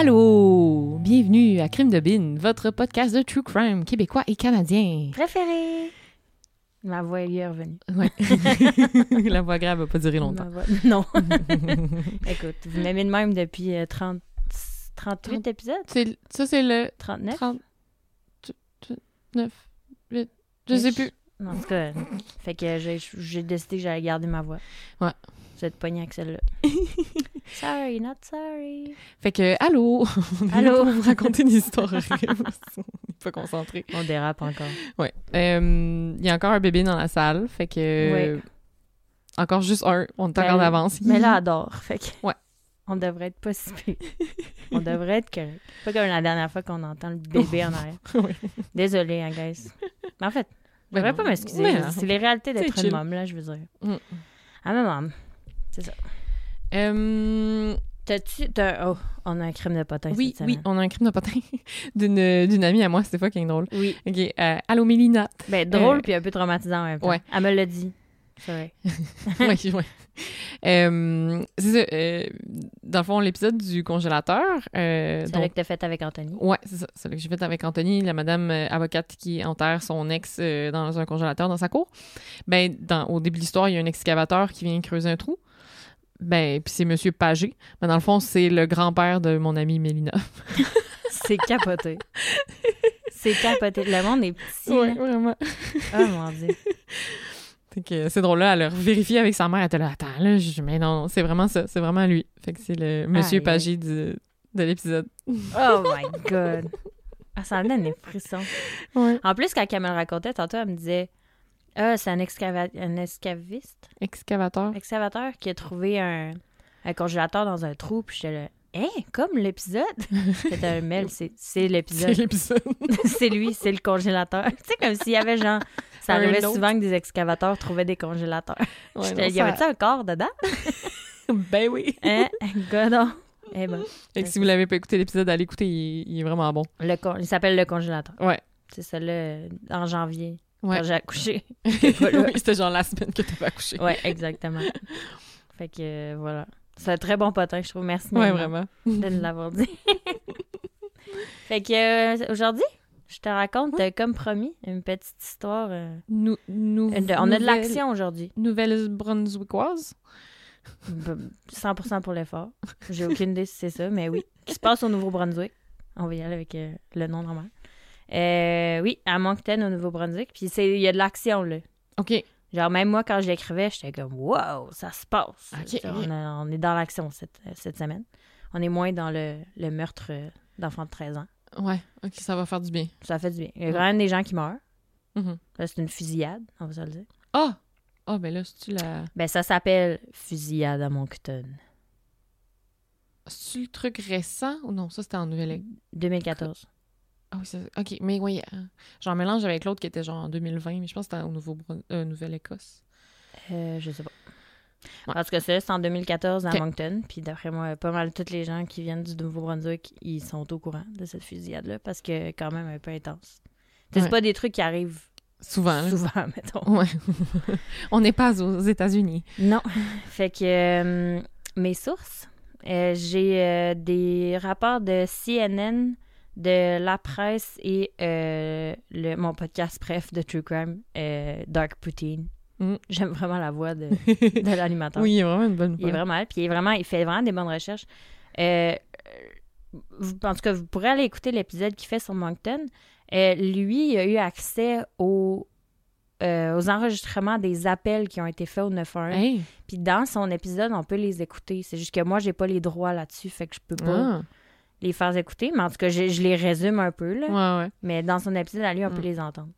Allô! Bienvenue à Crime de Bin, votre podcast de true crime québécois et canadien. Préféré. Ma voix est revenue. Ouais. La voix grave va pas durer longtemps. Voix- Non. Écoute, vous m'aimez de même depuis euh, 30... 38 épisodes? Ça, c'est le 39? 39, 8, je sais plus. En tout cas, fait que j'ai j'ai décidé que j'allais garder ma voix. Ouais. Vous êtes avec celle-là. sorry, not sorry. Fait que, allô! On est Allô? là pour vous raconter une histoire. On est pas concentré. On dérape encore. Ouais. Euh, Il y a encore un bébé dans la salle, fait que... Ouais. Encore juste un. On est Ben, encore d'avance. Mais là, adore. Fait que... Ouais. On devrait être pas si. On devrait être correct. Pas comme la dernière fois qu'on entend le bébé en arrière. Ouais. Désolée, hein, guys. Mais en fait, je Ben devrais non. pas m'excuser. Non. C'est les réalités d'être une môme, là, je veux dire. Mm. Ah, ma maman. C'est ça. Euh, T'as-tu. t'as- Oh, on a un crime de potin oui, cette oui, on a un crime de potin d'une d'une amie à moi, c'était fucking drôle. Oui. OK, euh, allô Mélina. Ben, drôle Euh, puis un peu traumatisant en même temps. ouais. Elle me l'a dit. C'est vrai. oui, oui. Euh, c'est ça, euh, dans le fond, l'épisode du congélateur. Euh, donc- là que t'as fait avec Anthony. Ouais, c'est ça. C'est là que j'ai fait avec Anthony, la madame avocate qui enterre son ex dans un congélateur dans sa cour. Ben, dans, au début de l'histoire, il y a un excavateur qui vient creuser un trou. Ben, puis c'est Monsieur Pagé. Mais dans le fond, c'est le grand-père de mon amie Mélina. C'est capoté. C'est capoté. Le monde est petit. Là. vraiment. Oh mon dieu. Fait que c'est drôle, là, elle a vérifié avec sa mère. Elle était là, attends, là, je dis, mais non, c'est vraiment ça. C'est vraiment lui. Fait que c'est le Monsieur Aïe, Pagé du- de l'épisode. Oh my god. Ah, ça me donne des frissons. Ouais. En plus, quand elle me le racontait, tantôt, elle me disait Ah, c'est un, excava- un escaviste, Excavateur. excavateur qui a trouvé un, un congélateur dans un trou. Puis j'étais là Hein, comme l'épisode? C'était un mail, c'est c'est C'est l'épisode. l'épisode. c'est lui, c'est le congélateur. tu sais, comme s'il y avait genre. Ça arrivait souvent que des excavateurs trouvaient des congélateurs. Ouais, non, y avait-tu ça- un corps dedans? Ben oui. Hein? Godon. Eh ben, que si vous l'avez pas écouté l'épisode, allez l'écouter, il, il est vraiment bon. le con- il s'appelle le congélateur. Ouais. C'est ça, là, en janvier, Ouais. quand j'ai accouché. oui, c'était genre la semaine que t'avais accouché. Ouais, exactement. fait que euh, voilà. C'est un très bon potin, je trouve. Merci Ouais, vraiment. de nous l'avoir dit. fait que euh, aujourd'hui, je te raconte, euh, comme promis, une petite histoire. euh, Nou- nou- de- on a de l'action aujourd'hui. Nouvelle-Brunswickoise. B- 100% pour l'effort. J'ai aucune idée si c'est ça, mais oui. Qui se passe au Nouveau-Brunswick. On va y aller avec euh, le nom normal. Euh, oui, à Moncton, au Nouveau-Brunswick. Puis c'est- il y a de l'action, là. OK. Genre, même moi, quand je l'écrivais, j'étais comme, wow, ça se passe. Ok. On, a- on est dans l'action cette, cette semaine. On est moins dans le, le meurtre euh, d'enfants de 13 ans. Ouais, OK, ça va faire du bien. Ça fait du bien. Il y a quand même des gens qui meurent. Là, C'est une fusillade, on va se le dire. Ah! Ah, ben là, c'est-tu la... Ben, ça s'appelle Fusillade à Moncton. C'est-tu le truc récent ou non? Ça, c'était en Nouvelle... 2014. Ah oui, c'est... OK, mais oui, euh, j'en mélange avec l'autre qui était genre en 2020, mais je pense que c'était au Nouveau euh, Nouvelle-Écosse. Euh, je sais pas. Ouais. En tout cas, c'est en 2014 à. Moncton. Puis d'après moi, pas mal tous les gens qui viennent du Nouveau-Brunswick, ils sont au courant de cette fusillade-là parce que quand même un peu intense. Ouais. C'est pas des trucs qui arrivent Souvent, souvent, mettons. Ouais. On n'est pas aux États-Unis. Non. fait que euh, mes sources, euh, j'ai des rapports de CNN, de La Presse et euh, le, mon podcast bref de True Crime, euh, Dark Poutine. Mm. J'aime vraiment la voix de, de l'animateur. Oui, il a vraiment une bonne Il est voix. vraiment, puis il est vraiment, il fait vraiment des bonnes recherches. Euh, vous- en tout cas, vous pourrez aller écouter l'épisode qu'il fait sur Moncton. Lui, il a eu accès aux, aux enregistrements des appels qui ont été faits au 911. Hey! Puis dans son épisode, on peut les écouter. C'est juste que moi, j'ai pas les droits là-dessus, fait que je peux pas Ah, les faire écouter. Mais en tout cas, je, je les résume un peu, là. ouais, ouais. Mais dans son épisode, à lui, on peut Mm. les entendre.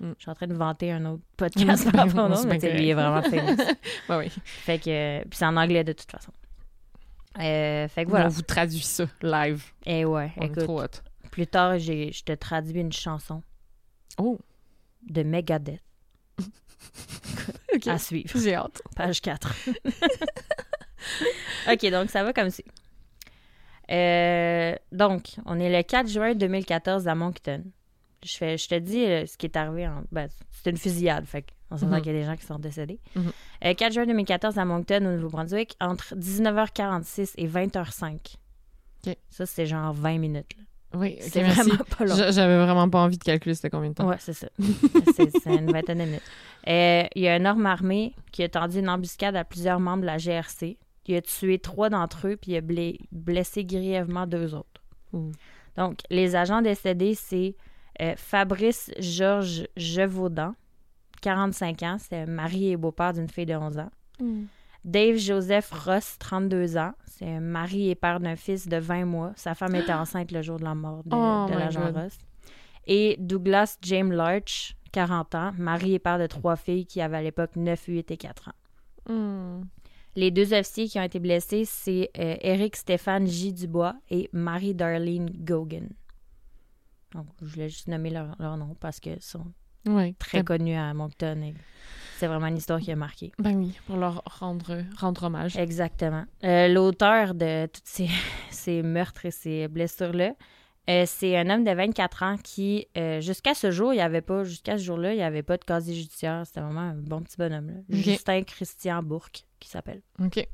Mm. Je suis en train de vanter un autre podcast par rapport c'est mais lui, il est vraiment famous. Ouais, oui. Fait que. Puis c'est en anglais de toute façon. Euh, fait que Voilà. On vous traduit ça live. Et ouais, On est écoute. trop hot. Plus tard, je te traduis une chanson Oh! de Megadeth à suivre. J'ai hâte. Page 4. OK, donc ça va comme ci. Euh, donc, on est le 4 juin 2014 à Moncton. Je, fais, je te dis euh, ce qui est arrivé. En, ben, c'est une fusillade, fait on s'entend Mhm. qu'il y a des gens qui sont décédés. Mhm. Euh, 4 juin 2014 à Moncton, au Nouveau-Brunswick, entre 19h46 et 20h05. OK. Ça, c'est genre 20 minutes. là. Oui, c'est vraiment pas long. J'a- J'avais vraiment pas envie de calculer c'était combien de temps. Ouais, c'est ça. c'est une vingtaine de minutes. Euh, Il y a un homme armé qui a tendu une embuscade à plusieurs membres de la GRC. Il a tué trois d'entre eux, puis il a blessé grièvement deux autres. Donc, les agents décédés, c'est euh, Fabrice Georges Gevaudan, 45 ans, c'est un mari et beau-père d'une fille de 11 ans. Dave Joseph Ross, 32 ans, c'est un mari et père d'un fils de 20 mois. Sa femme était enceinte le jour de la mort de, Oh de l'agent. Ross. Et Douglas James Larch, 40 ans, mari et père de trois filles qui avaient à l'époque 9, 8 et 4 ans. Hmm. Les deux officiers qui ont été blessés, c'est euh, Eric Stéphane J. Dubois et Marie-Darlene Gogan. Donc, je voulais juste nommer leur, leur nom parce qu'ils sont très connus à Moncton. et C'est vraiment une histoire qui a marqué. Ben oui, pour leur rendre, rendre hommage. Exactement. Euh, L'auteur de tous ces, ces meurtres et ces blessures-là, euh, c'est un homme de 24 ans qui, euh, jusqu'à ce jour, il n'y avait pas, jusqu'à ce jour-là, il n'y avait pas de casier judiciaire. C'était vraiment un bon petit bonhomme. là. Justin Christian Bourque, qui s'appelle. OK.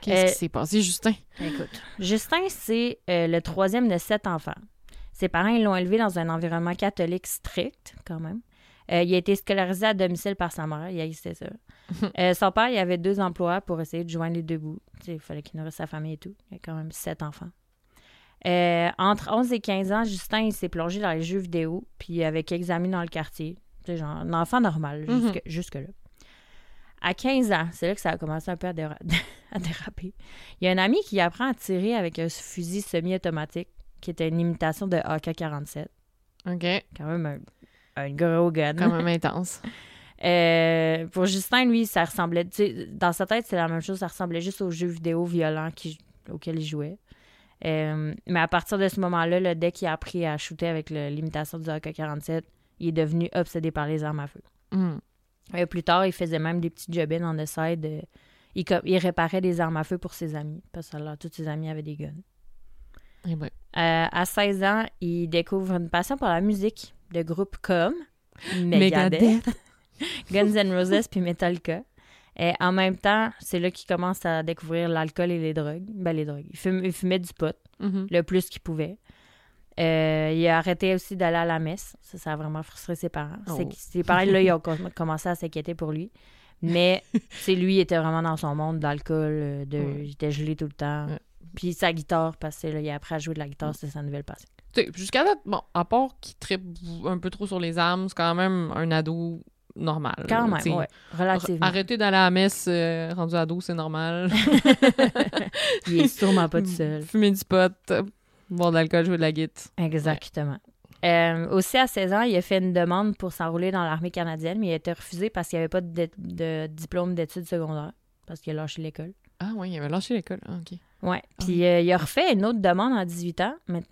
Qu'est-ce Euh, qui s'est passé, Justin? Écoute, Justin, c'est le troisième de sept enfants. Ses parents, ils l'ont élevé dans un environnement catholique strict, quand même. Il a été scolarisé à domicile par sa mère, il haïssait ça. Euh, son père, il avait deux emplois pour essayer de joindre les deux bouts. Il fallait qu'il nourrisse sa famille et tout. Il a quand même sept enfants. Euh, entre 11 et 15 ans, Justin, il s'est plongé dans les jeux vidéo, puis avec quelques amis dans le quartier. Sais, genre, un enfant normal, Mhm. jusque- jusque-là. À 15 ans, c'est là que ça a commencé un peu à, déra- à déraper. Il y a un ami qui apprend à tirer avec un fusil semi-automatique, qui était une imitation de AK-47. OK. Quand même un, un gros gun. Quand même intense. Euh, pour Justin, lui, ça ressemblait. Dans sa tête, c'est la même chose. Ça ressemblait juste aux jeux vidéo violents qui- auxquels il jouait. Euh, mais à partir de ce moment-là, là, dès qu'il a appris à shooter avec le- l'imitation du AK-47, il est devenu obsédé par les armes à feu. Hmm. Et plus tard, il faisait même des petits job on the side. euh, il, réparait des armes à feu pour ses amis. Parce que tous ses amis avaient des guns. Eh ben. Euh, à 16 ans, il découvre une passion pour la musique de groupes comme Megadeth, Guns N' Roses puis Metallica. Et en même temps, c'est là qu'il commence à découvrir l'alcool et les drogues. Ben, les drogues. Il, fume- il fumait du pot Mhm. le plus qu'il pouvait. Euh, il a arrêté aussi d'aller à la messe. Ça, ça a vraiment frustré ses parents. Oh. Ses parents, là, ils ont com- commencé à s'inquiéter pour lui. Mais, c'est lui, il était vraiment dans son monde d'alcool, euh, de, Ouais. il était gelé tout le temps. Ouais. Puis sa guitare, parce que là, il a appris à jouer de la guitare, c'est sa nouvelle passion. Jusqu'à date, bon, à part qu'il tripe un peu trop sur les armes, c'est quand même un ado normal. Quand même, ouais, relativement. Arrêter d'aller à la messe euh, rendu ado, c'est normal. il est sûrement pas tout seul. Fumer du pot, boire de l'alcool, jouer de la guitare. Exactement. Euh, aussi, à 16 ans, il a fait une demande pour s'enrôler dans l'armée canadienne, mais il a été refusé parce qu'il n'y avait pas de, de diplôme d'études secondaires, parce qu'il a lâché l'école. Ah oui, il avait lâché l'école. Ah, OK. Ouais. Puis euh, il a refait une autre demande à 18 ans, mais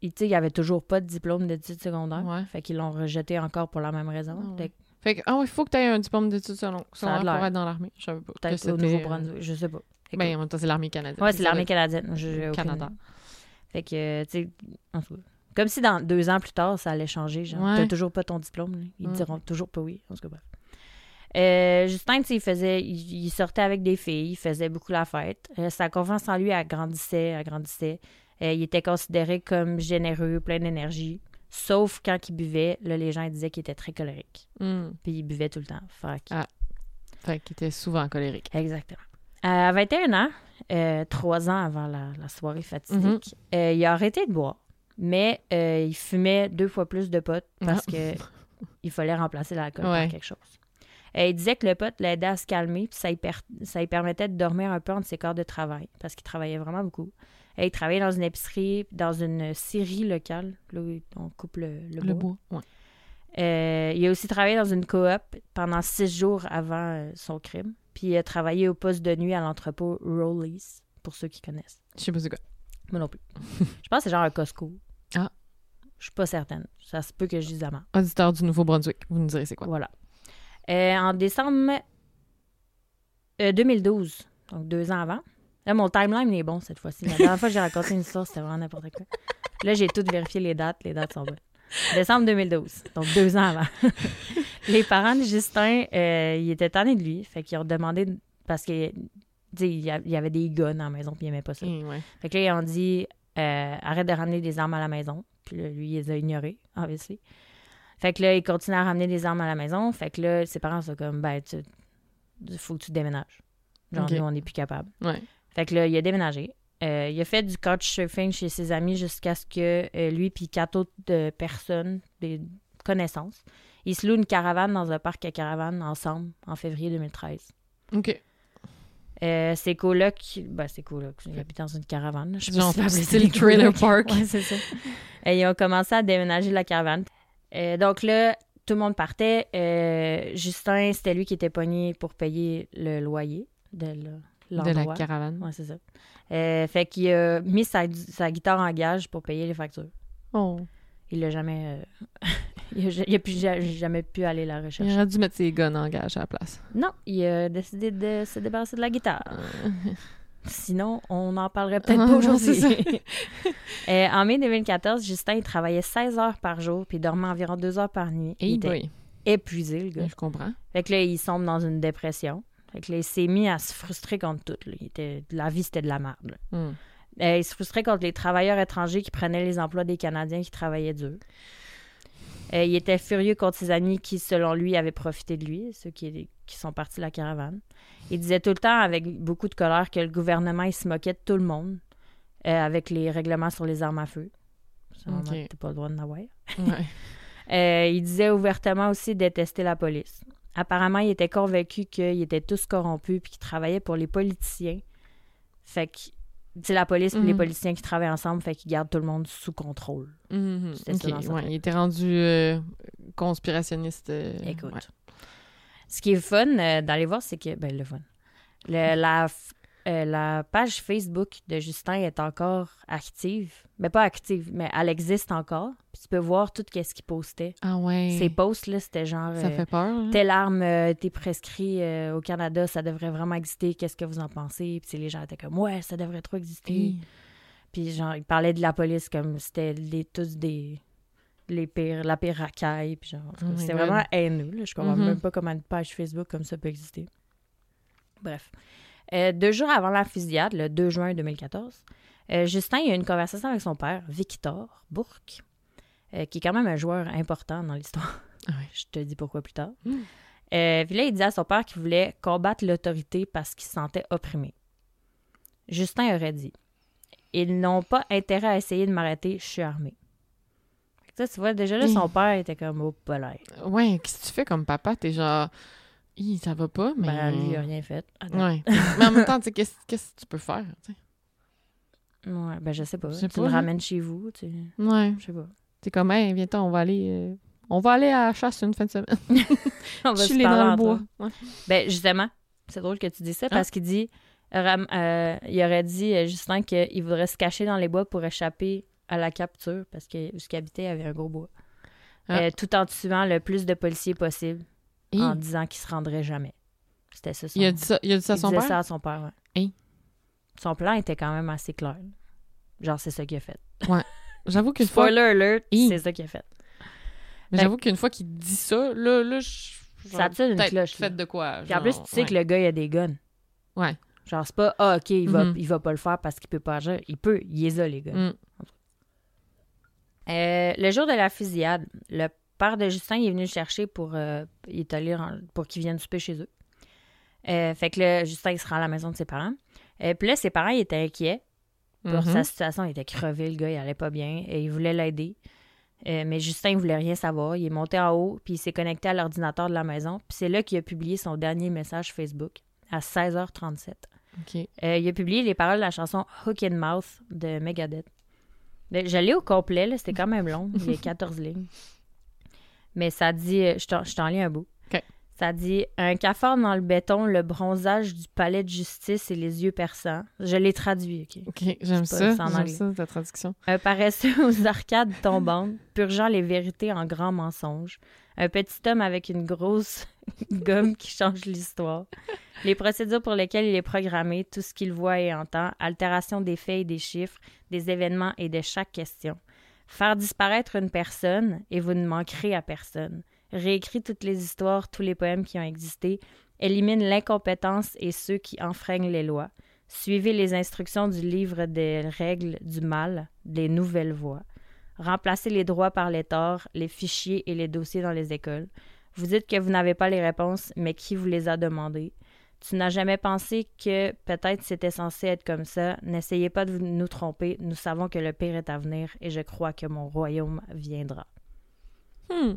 il, tu sais, il n'y avait toujours pas de diplôme d'études secondaires. Ouais. Fait qu'ils l'ont rejeté encore pour la même raison. Ah ouais. Fait que ah oui, il faut que tu aies un diplôme d'études secondaires pour être dans l'armée. Je savais pas. Peut-être au Nouveau-Brunswick, je sais pas. Ben, en même temps, c'est l'armée canadienne. ouais, c'est l'armée canadienne. Je- j'ai aucune Canada. Fait que, tu sais, en tout cas, comme si dans deux ans plus tard, ça allait changer. Genre, Ouais. t'as toujours pas ton diplôme. là. Ils diront toujours pas oui. En tout cas, bref. Euh, Justin, il faisait, il, il sortait avec des filles, il faisait beaucoup la fête. Euh, sa confiance en lui agrandissait, agrandissait. Euh, il était considéré comme généreux, plein d'énergie. Sauf quand il buvait, là, les gens disaient qu'il était très colérique. Hmm. Puis il buvait tout le temps. Fait Ah. Fait qu'il était souvent colérique. Exactement. À 21 ans, euh, trois ans avant la, la soirée fatidique, Mhm. euh, il a arrêté de boire, mais euh, il fumait deux fois plus de pot parce Ah. que il fallait remplacer l'alcool Ouais. par quelque chose. Il disait que le pot l'aidait à se calmer, puis ça lui, per- ça lui permettait de dormir un peu entre ses corps de travail, parce qu'il travaillait vraiment beaucoup. Il travaillait dans une épicerie, dans une scierie locale, là où on coupe le, le Le bois. bois. Ouais. Euh, il a aussi travaillé dans une coop pendant six jours avant euh, son crime. Puis il a travaillé au poste de nuit à l'entrepôt Rowley's, pour ceux qui connaissent. Je sais pas c'est quoi. Moi non plus. je pense que c'est genre un Costco. Ah. Je suis pas certaine. Ça se peut que je dise la merde. Auditeur du Nouveau-Brunswick, vous nous direz c'est quoi. Voilà. Euh, en décembre euh, 2012, donc deux ans avant. Là, mon timeline est bon cette fois-ci. La dernière fois que j'ai raconté une histoire, c'était vraiment n'importe quoi. Là, j'ai tout vérifié les dates. Les dates sont bonnes. Décembre 2012, donc deux ans avant. les parents de Justin, euh, ils étaient tannés de lui. Fait qu'ils ont demandé, parce que tu sais, il y avait des guns dans la maison, puis il aimait pas ça. Ouais. Fait que là, ils ont dit euh, arrête de ramener des armes à la maison. Puis là, lui, il les a ignorés, obviously. Fait que là, il continue à ramener des armes à la maison. Fait que là, ses parents sont comme ben, tu faut que tu déménages. Genre, nous, on n'est plus capable. Ouais. Fait que là, il a déménagé. Euh, il a fait du couchsurfing chez ses amis jusqu'à ce que euh, lui puis quatre autres euh, personnes, des connaissances, ils se louent une caravane dans un parc à caravane ensemble en février 2013. OK. Euh, ses colocs, ben c'est colocs, ils habitent dans une caravane. Je Genre, style des trailer colocs. park. Ouais, c'est ça. Euh, ils ont commencé à déménager la caravane. Donc là, tout le monde partait. Justin, c'était lui qui était pogné pour payer le loyer de le- De la caravane. Ouais, c'est ça. Euh, fait qu'il a mis sa, sa guitare en gage pour payer les factures. Oh. Il l'a jamais. euh, il, a, il a plus- ja- jamais pu aller la Il rechercher. aurait dû mettre ses guns en gage à la place. Non, il a décidé de se débarrasser de la guitare. Sinon, on n'en parlerait peut-être Ah, pas aujourd'hui. Euh, en mai 2014, Justin, il travaillait 16 heures par jour, puis il dormait environ 2 heures par nuit. il était épuisé, le gars. Je comprends. Fait que là, il sombre dans une dépression. Fait que là, il s'est mis à se frustrer contre tout. là. Il était... La vie, c'était de la merde. Hmm. Euh, il se frustrait contre les travailleurs étrangers qui prenaient les emplois des Canadiens qui travaillaient dur. Euh, il était furieux contre ses amis qui, selon lui, avaient profité de lui, ceux qui, qui sont partis de la caravane. Il disait tout le temps, avec beaucoup de colère, que le gouvernement, il se moquait de tout le monde euh, avec les règlements sur les armes à feu. Pas le droit de n'avoir. Ouais. Il disait ouvertement aussi détester la police. Apparemment, il était convaincu qu'ils étaient tous corrompus puis qu'ils travaillaient pour les politiciens. Fait que, c'est la police et les Mhm. politiciens qui travaillent ensemble, fait qu'ils gardent tout le monde sous contrôle. Mhm. Ça ouais, il était rendu euh, conspirationniste. euh, Écoute. ouais. Ce qui est fun euh, d'aller voir, c'est que. Ben, le fun. Le- la, euh, la page Facebook de Justin est encore active. Mais pas active, mais elle existe encore. Puis tu peux voir tout ce qu'il postait. Ah ouais. Ses posts, là, c'était genre. Ça euh, fait peur. hein? telle arme été prescrit euh, au Canada, ça devrait vraiment exister, qu'est-ce que vous en pensez? Puis les gens étaient comme, ouais, ça devrait trop exister. Puis genre, ils parlaient de la police comme c'était tous des. Les pires, la pire racaille. Puis genre, Oh c'était vraiment haineux. Là. Je comprends même pas comment une page Facebook comme ça peut exister. Bref. Euh, deux jours avant la fusillade, le 2 juin 2014, euh, Justin il a eu une conversation avec son père, Victor Bourque, euh, qui est quand même un joueur important dans l'histoire. Ah. Je te dis pourquoi plus tard. Mm. Euh, puis là, il disait à son père qu'il voulait combattre l'autorité parce qu'il se sentait opprimé. Justin aurait dit Ils n'ont pas intérêt à essayer de m'arrêter, je suis armé. Ça, tu vois, déjà là, son père était comme au polaire. Ouais, qu'est-ce que tu fais comme papa? T'es genre, Hi, ça va pas, mais. Ben, lui, il a rien fait. Attends. Ouais. mais en même temps, tu sais, qu'est-ce que tu peux faire? tu sais? Ouais, ben, je sais pas. Tu pas, me là. ramènes chez vous, tu sais. Ouais. Je sais pas. T'es comme, hey, viens-t'en, on va aller. euh, On va aller à la chasse une fin de semaine. On va se dans le bois. Ouais. Ben, justement, c'est drôle que tu dis ça Ah. parce qu'il dit, Ram- euh, il aurait dit, euh, Justin, qu'il voudrait se cacher dans les bois pour échapper à la capture parce que où ce qu'il habitait, il y avait un gros bois. Ah. Euh, tout en tuant le plus de policiers possible Hi. en disant qu'il se rendrait jamais. C'était ça son Il a dit ça, il a dit ça à il son disait père? ça à son père, ouais. Hi. Son plan était quand même assez clair. Genre, c'est ça qu'il a fait. J'avoue qu'une fois, Spoiler alert, c'est ça qu'il a fait. mais j'avoue qu'une fois qu'il dit ça, là, là, je. Ça tire une cloche. Fait de quoi? Puis en plus, tu sais ouais. que le gars, il a des guns. Ouais. Genre, c'est pas, ah, OK, il va, Mhm. il va pas le faire parce qu'il peut pas agir. Il peut, il les a, les guns. Mm. Euh, le jour de la fusillade, le père de Justin il est venu le chercher pour, euh, il est allé pour qu'il vienne souper chez eux. Euh, fait que là, Justin, il se rend à la maison de ses parents. Euh, puis là, ses parents, ils étaient inquiets pour sa situation. Il était crevé, le gars, il allait pas bien et il voulait l'aider. Euh, mais Justin, il voulait rien savoir. Il est monté en haut, puis il s'est connecté à l'ordinateur de la maison. Puis c'est là qu'il a publié son dernier message Facebook à 16h37. OK. Euh, il a publié les paroles de la chanson Hook in Mouth de Megadeth. L'ai au complet, c'était quand même long. Il y a 14 lignes. Mais ça dit, euh, je t'en- lis un bout. OK. Ça dit Un cafard dans le béton, le bronzage du palais de justice et les yeux perçants. Je l'ai traduit, OK. OK, j'aime ça. J'aime ça, ta traduction. Un paresseux aux arcades tombantes, purgeant les vérités en grands mensonges. Un petit homme avec une grosse gomme qui change l'histoire. Les procédures pour lesquelles il est programmé, tout ce qu'il voit et entend, altération des faits et des chiffres, des événements et de chaque question. Faire disparaître une personne et vous ne manquerez à personne. Réécrit toutes les histoires, tous les poèmes qui ont existé, élimine l'incompétence et ceux qui enfreignent les lois. Suivez les instructions du livre des règles du mal, des nouvelles voies. Remplacez les droits par les torts, les fichiers et les dossiers dans les écoles. Vous dites que vous n'avez pas les réponses, mais qui vous les a demandées? Tu n'as jamais pensé que peut-être c'était censé être comme ça. N'essayez pas de nous tromper. Nous savons que le pire est à venir et je crois que mon royaume viendra. Hmm.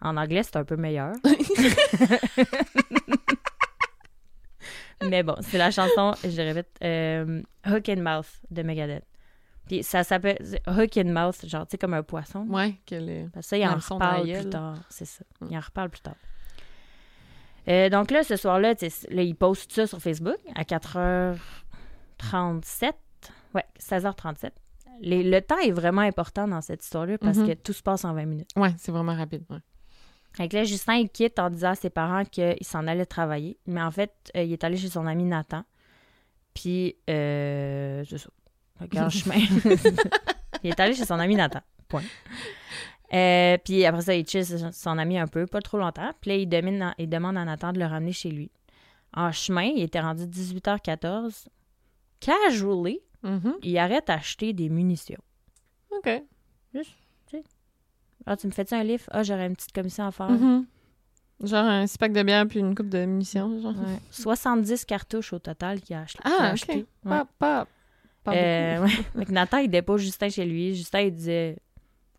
En anglais, c'est un peu meilleur. Mais bon, c'est la chanson, je répète, euh, Hook and Mouth de Megadeth. Puis ça s'appelle Hook and Mouth, genre, tu sais, comme un poisson. Ouais, que le... Parce que ça, il en de la reparle plus tard. C'est ça. Mm. Il en reparle plus tard. Euh, donc là, ce soir-là, là, il poste ça sur Facebook à 4h37. Ouais, 16h37. Les- le temps est vraiment important dans cette histoire-là parce Mhm. que tout se passe en 20 minutes. Ouais, c'est vraiment rapide. ouais. Fait que là, Justin, il quitte en disant à ses parents qu'il s'en allait travailler. Mais en fait, euh, il est allé chez son ami Nathan. Puis, euh, c'est ça. Fait chemin, il est allé chez son ami Nathan. Point. Euh, puis après ça, il chill son- ami un peu, pas trop longtemps. Puis là, il, demande- il demande à Nathan de le ramener chez lui. En chemin, il était rendu 18h14. Casually, Mhm. il arrête d'acheter des munitions. OK. Ah, tu me fais-tu un livre? Ah, j'aurais une petite commission à faire. Mhm. Genre un six pack de bière puis une coupe de munitions, genre. Ouais. 70 cartouches au total qu'il a, ach- qu'il a Ah, acheté. OK. Ouais. Pas, pas, pas Euh, ouais. Nathan, il dépose Justin chez lui. Justin, il disait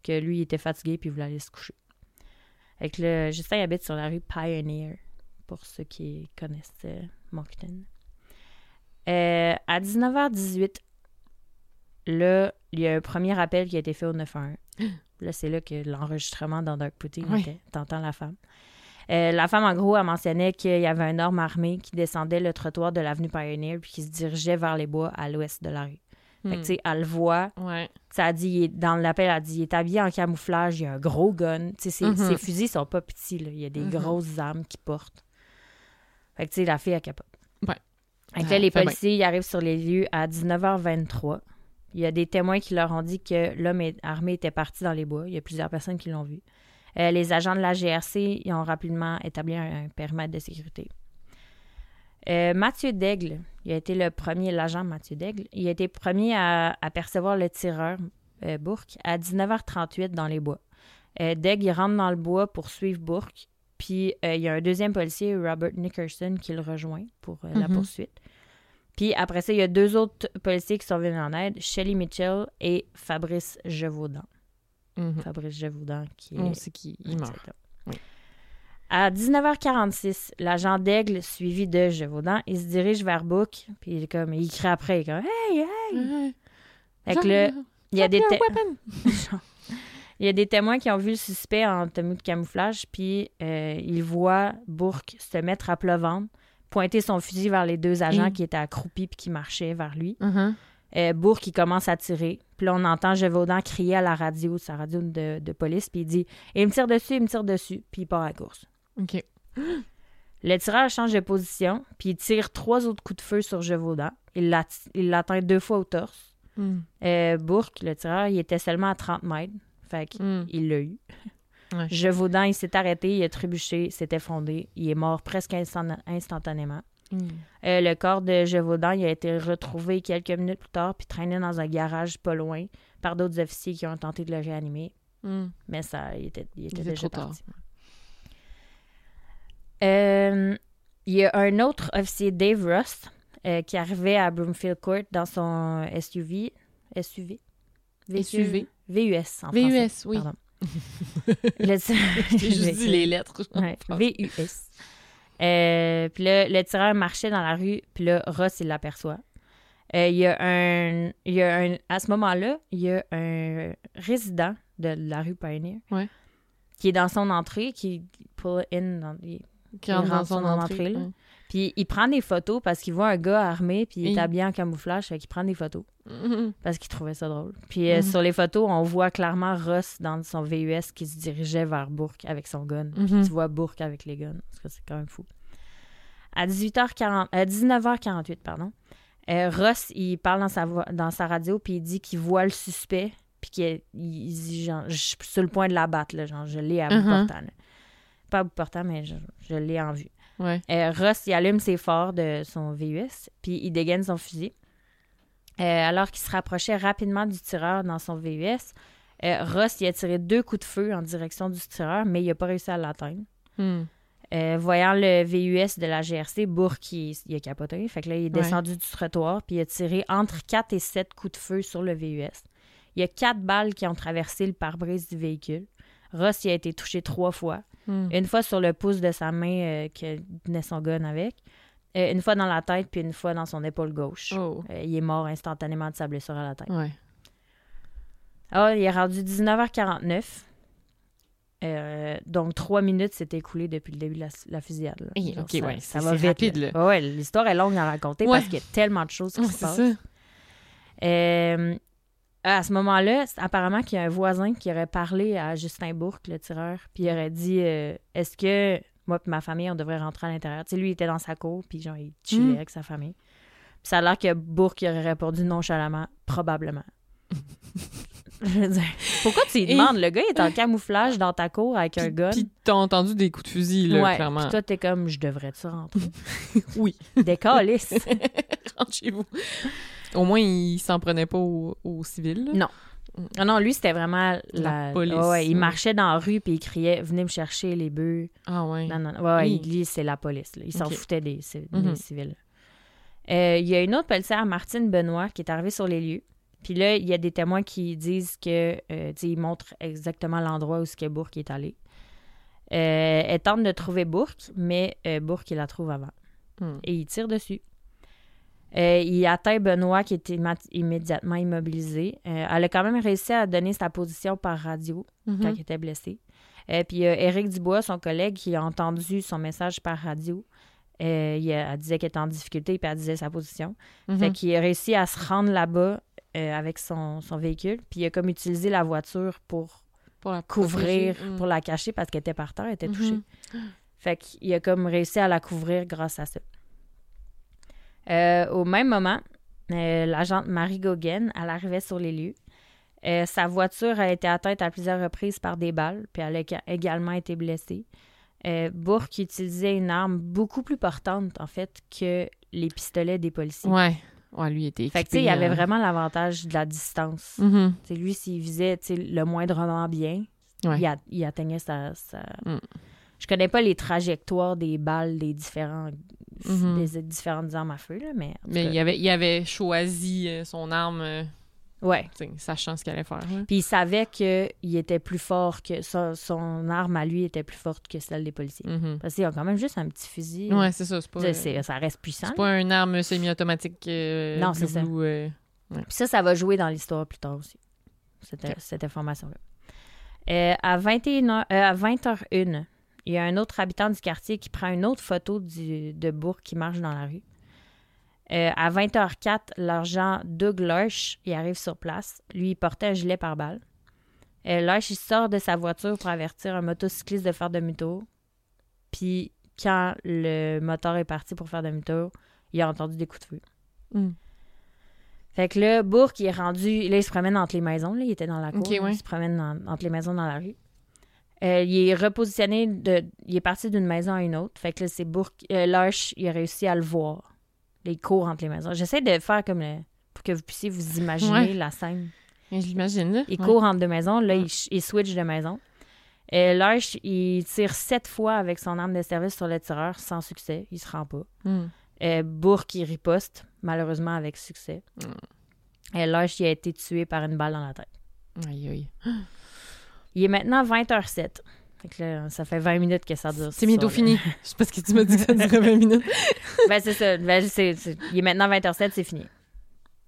que lui, il était fatigué puis il voulait aller se coucher. Que là, Justin il habite sur la rue Pioneer, pour ceux qui connaissent euh, Moncton. Euh, à 19h18, là, il y a un premier appel qui a été fait au 911. Là, c'est là que l'enregistrement dans Dark Pudding Oui. était. T'entends la femme. Euh, la femme, en gros, a mentionné qu'il y avait un homme armé qui descendait le trottoir de l'avenue Pioneer puis qui se dirigeait vers les bois à l'ouest de la rue. Fait que, Hmm. tu sais, elle le voit. Ouais. Ça a dit, dans l'appel, elle a dit, il est habillé en camouflage, il y a un gros gun. Tu sais, ses, Mhm. ses fusils sont pas petits, là. Il y a des Mhm. grosses armes qu'il porte. Fait que, tu sais, la fille, elle capote. Ouais. Fait que là, les bien. policiers, ils arrivent sur les lieux à 19h23. Il y a des témoins qui leur ont dit que l'homme armé était parti dans les bois. Il y a plusieurs personnes qui l'ont vu. Euh, les agents de la GRC ils ont rapidement établi un, un périmètre de sécurité. Euh, Mathieu Daigle, il a été le premier, l'agent Mathieu Daigle, il a été premier à apercevoir le tireur euh, Bourque à 19h38 dans les bois. Euh, Daigle, il rentre dans le bois pour suivre Bourque, puis euh, il y a un deuxième policier, Robert Nickerson, qui le rejoint pour euh, la Mhm. poursuite. Puis après ça, il y a deux autres policiers qui sont venus en aide, Shelly Mitchell et Fabrice Gevaudan. Mhm. Fabrice Gevaudan qui est... On sait qu'il il meurt. Exactement. Oui. À 19h46, l'agent d'Aigle, suivi de Gevaudan, il se dirige vers Book, puis il comme, il crie après, il comme Hey, hey! Ouais. Fait que Genre, là, il y a des, il y a témoins qui ont vu le suspect en tenue de camouflage, puis euh, ils voient Bourque se mettre à plat ventre, pointer son fusil vers les deux agents Mm. qui étaient accroupis puis qui marchaient vers lui. Mhm. Euh, Bourque, il commence à tirer. Puis là, on entend Gévaudan crier à la radio, sa radio de, de police, puis il dit Il me tire dessus, il me tire dessus. Puis il part à la course. OK. Le tireur change de position, puis il tire trois autres coups de feu sur Gévaudan. Il l'at- il l'atteint deux fois au torse. Mm. Euh, Bourque, le tireur, il était seulement à 30 mètres. Fait qu'il Mm. il l'a eu. Ouais. Gévaudan, il s'est arrêté, il a trébuché, s'est effondré. Il est mort presque instan- instantanément. Mm. Euh, le corps de Gévaudan il a été retrouvé quelques minutes plus tard puis traîné dans un garage pas loin par d'autres officiers qui ont tenté de le réanimer. Mm. Mais ça, il était, il était Il était déjà trop tard. Euh, il y a un autre officier, Dave Rust, euh, qui arrivait à Broomfield Court dans son SUV. SUV? SUV. VUS en français. VUS, oui. Pardon. Le- J'ai juste dit les lettres. Ouais, VUS. Euh, puis là, le tireur marchait dans la rue, puis là, Ross, il l'aperçoit. Euh, il y a un. Il y a un. À ce moment-là, il y a un résident de la rue Pioneer Ouais. qui est dans son entrée, qui pull in. Dans, il- Qui rentre Il dans son entrée. puis il prend des photos parce qu'il voit un gars armé, puis il est habillé en camouflage, fait qu'il prend des photos parce qu'il trouvait ça drôle. Puis euh, Mhm. sur les photos, on voit clairement Ross dans son VUS qui se dirigeait vers Bourque avec son gun. Puis Mhm. tu vois Bourque avec les guns. Parce que c'est quand même fou. À 18h40, euh, 19h48, pardon, euh, Ross, il parle dans sa, dans sa radio, puis il dit qu'il voit le suspect, puis qu'il il dit, genre, je suis sur le point de l'abattre, là, genre, je l'ai à bout Mhm. portant. Pas bout portant, mais je, je l'ai en vue. Ouais. Euh, Ross, il allume ses phares de son VUS, puis il dégaine son fusil. Euh, alors qu'il se rapprochait rapidement du tireur dans son VUS, euh, Ross, il a tiré deux coups de feu en direction du tireur, mais il n'a pas réussi à l'atteindre. Hmm. Euh, voyant le VUS de la GRC, Bourque, il, il a capoté. Fait que là, il est Ouais. descendu du trottoir, puis il a tiré entre 4 et 7 coups de feu sur le VUS. Il y a quatre balles qui ont traversé le pare-brise du véhicule. Ross, il a été touché trois fois. Hmm. Une fois sur le pouce de sa main euh, que tenait son gun avec. Euh, une fois dans la tête, puis une fois dans son épaule gauche. Oh. Euh, il est mort instantanément de sa blessure à la tête. Ouais. Ah, il est rendu 19h49. Euh, donc, trois minutes s'est écoulé depuis le début de la, la fusillade. là. Hey, ça, ouais, ça va vite. rapide. Ouais, l'histoire est longue à raconter parce qu'il y a tellement de choses qui se passent. Euh, à ce moment-là, apparemment qu'il y a un voisin qui aurait parlé à Justin Bourque, le tireur, puis il aurait dit euh, Est-ce que moi et ma famille, on devrait rentrer à l'intérieur? Tu sais, lui, il était dans sa cour, puis genre, il chillait Mm. avec sa famille. Puis ça a l'air que Bourque il aurait répondu nonchalamment Probablement. Je veux dire, pourquoi tu lui Et- demandes? Le gars il est en camouflage dans ta cour avec un gun. puis t'as entendu des coups de fusil, là, ouais, clairement. puis toi, t'es comme Je devrais-tu rentrer? Oui. Des calices. Rentre chez vous. Au moins, il s'en prenait pas aux, civils. Non. Ah non, lui, c'était vraiment La la, police, Ouais, il marchait dans la rue puis il criait Venez me chercher les bœufs. Ah ouais. Non, non, non. Ouais, ouais, Oui. lui, c'est la police. là. Il s'en foutait des, Mhm. civils. Euh, Il y a une autre policière, Martine Benoît, qui est arrivée sur les lieux. Puis là, il y a des témoins qui disent que, euh, ils montrent exactement l'endroit où ce que Bourque est allé. Euh, elle tente de trouver Bourque, mais Bourque, il la trouve avant. Hmm. Et il tire dessus. Euh, il atteint Benoît, qui est imma- immédiatement immobilisé. Euh, elle a quand même réussi à donner sa position par radio Mhm. quand il était blessé. Euh, puis euh, Éric Dubois, son collègue, qui a entendu son message par radio, euh, il a- elle disait qu'elle était en difficulté, puis elle disait sa position. Mhm. Fait qu'il a réussi à se rendre là-bas avec son, son véhicule, puis il a comme utilisé la voiture pour Pour la couvrir, protéger. Hmm. pour la cacher parce qu'elle était par terre, elle était Mhm. touchée. Fait qu'il a comme réussi à la couvrir grâce à ça. Euh, au même moment, euh, l'agente Marie Gauguin, elle arrivait sur les lieux. Euh, sa voiture a été atteinte à plusieurs reprises par des balles, puis elle a éga- également été blessée. Euh, Bourque utilisait une arme beaucoup plus portante, en fait, que les pistolets des policiers. Ouais. Ouais, lui était Fait que, tu sais, il avait équipé, vraiment l'avantage de la distance. Tu sais, lui, s'il visait le moindrement bien, Ouais. il, a- il atteignait sa. sa- Mm. Je connais pas les trajectoires des balles des, différents, Mhm. des différentes armes à feu, là, mais. Mais cas, il avait, il avait choisi euh, son arme, euh, Ouais. sachant ce qu'il allait faire. Puis il savait qu'il était plus fort que. Son, son arme à lui était plus forte que celle des policiers. Mhm. Parce qu'ils ont quand même juste un petit fusil. Ouais, c'est ça. Pas, euh, ça reste puissant. c'est pas une arme semi-automatique. euh, Non, c'est ça. Puis ça, ça va jouer dans l'histoire plus tard aussi, cette, cette information-là. À, 21 heures- euh, à 20h01, il y a un autre habitant du quartier qui prend une autre photo du- de Bourg qui marche dans la rue. Euh, à 20h04, l'agent Doug Lurch, il arrive sur place. Lui, il portait un gilet pare-balles. Euh, Lurch, il sort de sa voiture pour avertir un motocycliste de faire demi-tour. Puis, quand le moteur est parti pour faire demi-tour, il a entendu des coups de feu. Mm. Fait que là, Bourque, il est rendu. Là, il se promène entre les maisons. Là, il était dans la cour. Ok, là, ouais. Il se promène entre les maisons dans la rue. Euh, il est repositionné. De, il est parti d'une maison à une autre. Fait que là, c'est Bourque. Euh, Lurch, il a réussi à le voir. Là, il court entre les maisons. J'essaie de faire comme. le- pour que vous puissiez vous imaginer Ouais. la scène. Et Je l'imagine, là. Il Ouais. court entre deux maisons. Là, Ouais. il, il switch de maison. Euh, Lurch, il tire sept fois avec son arme de service sur le tireur sans succès. Il se rend pas. Mm. Euh, Bourque, il riposte, malheureusement avec succès. Mm. Et Lurch, il a été tué par une balle dans la tête. Aïe, aïe. Il est maintenant 20h07. Fait que là, ça fait 20 minutes que ça dure. C'est bientôt fini. C'est parce que tu m'as dit que ça durait 20 minutes. ben, c'est ça. Ben, Il est maintenant 20h07, c'est fini.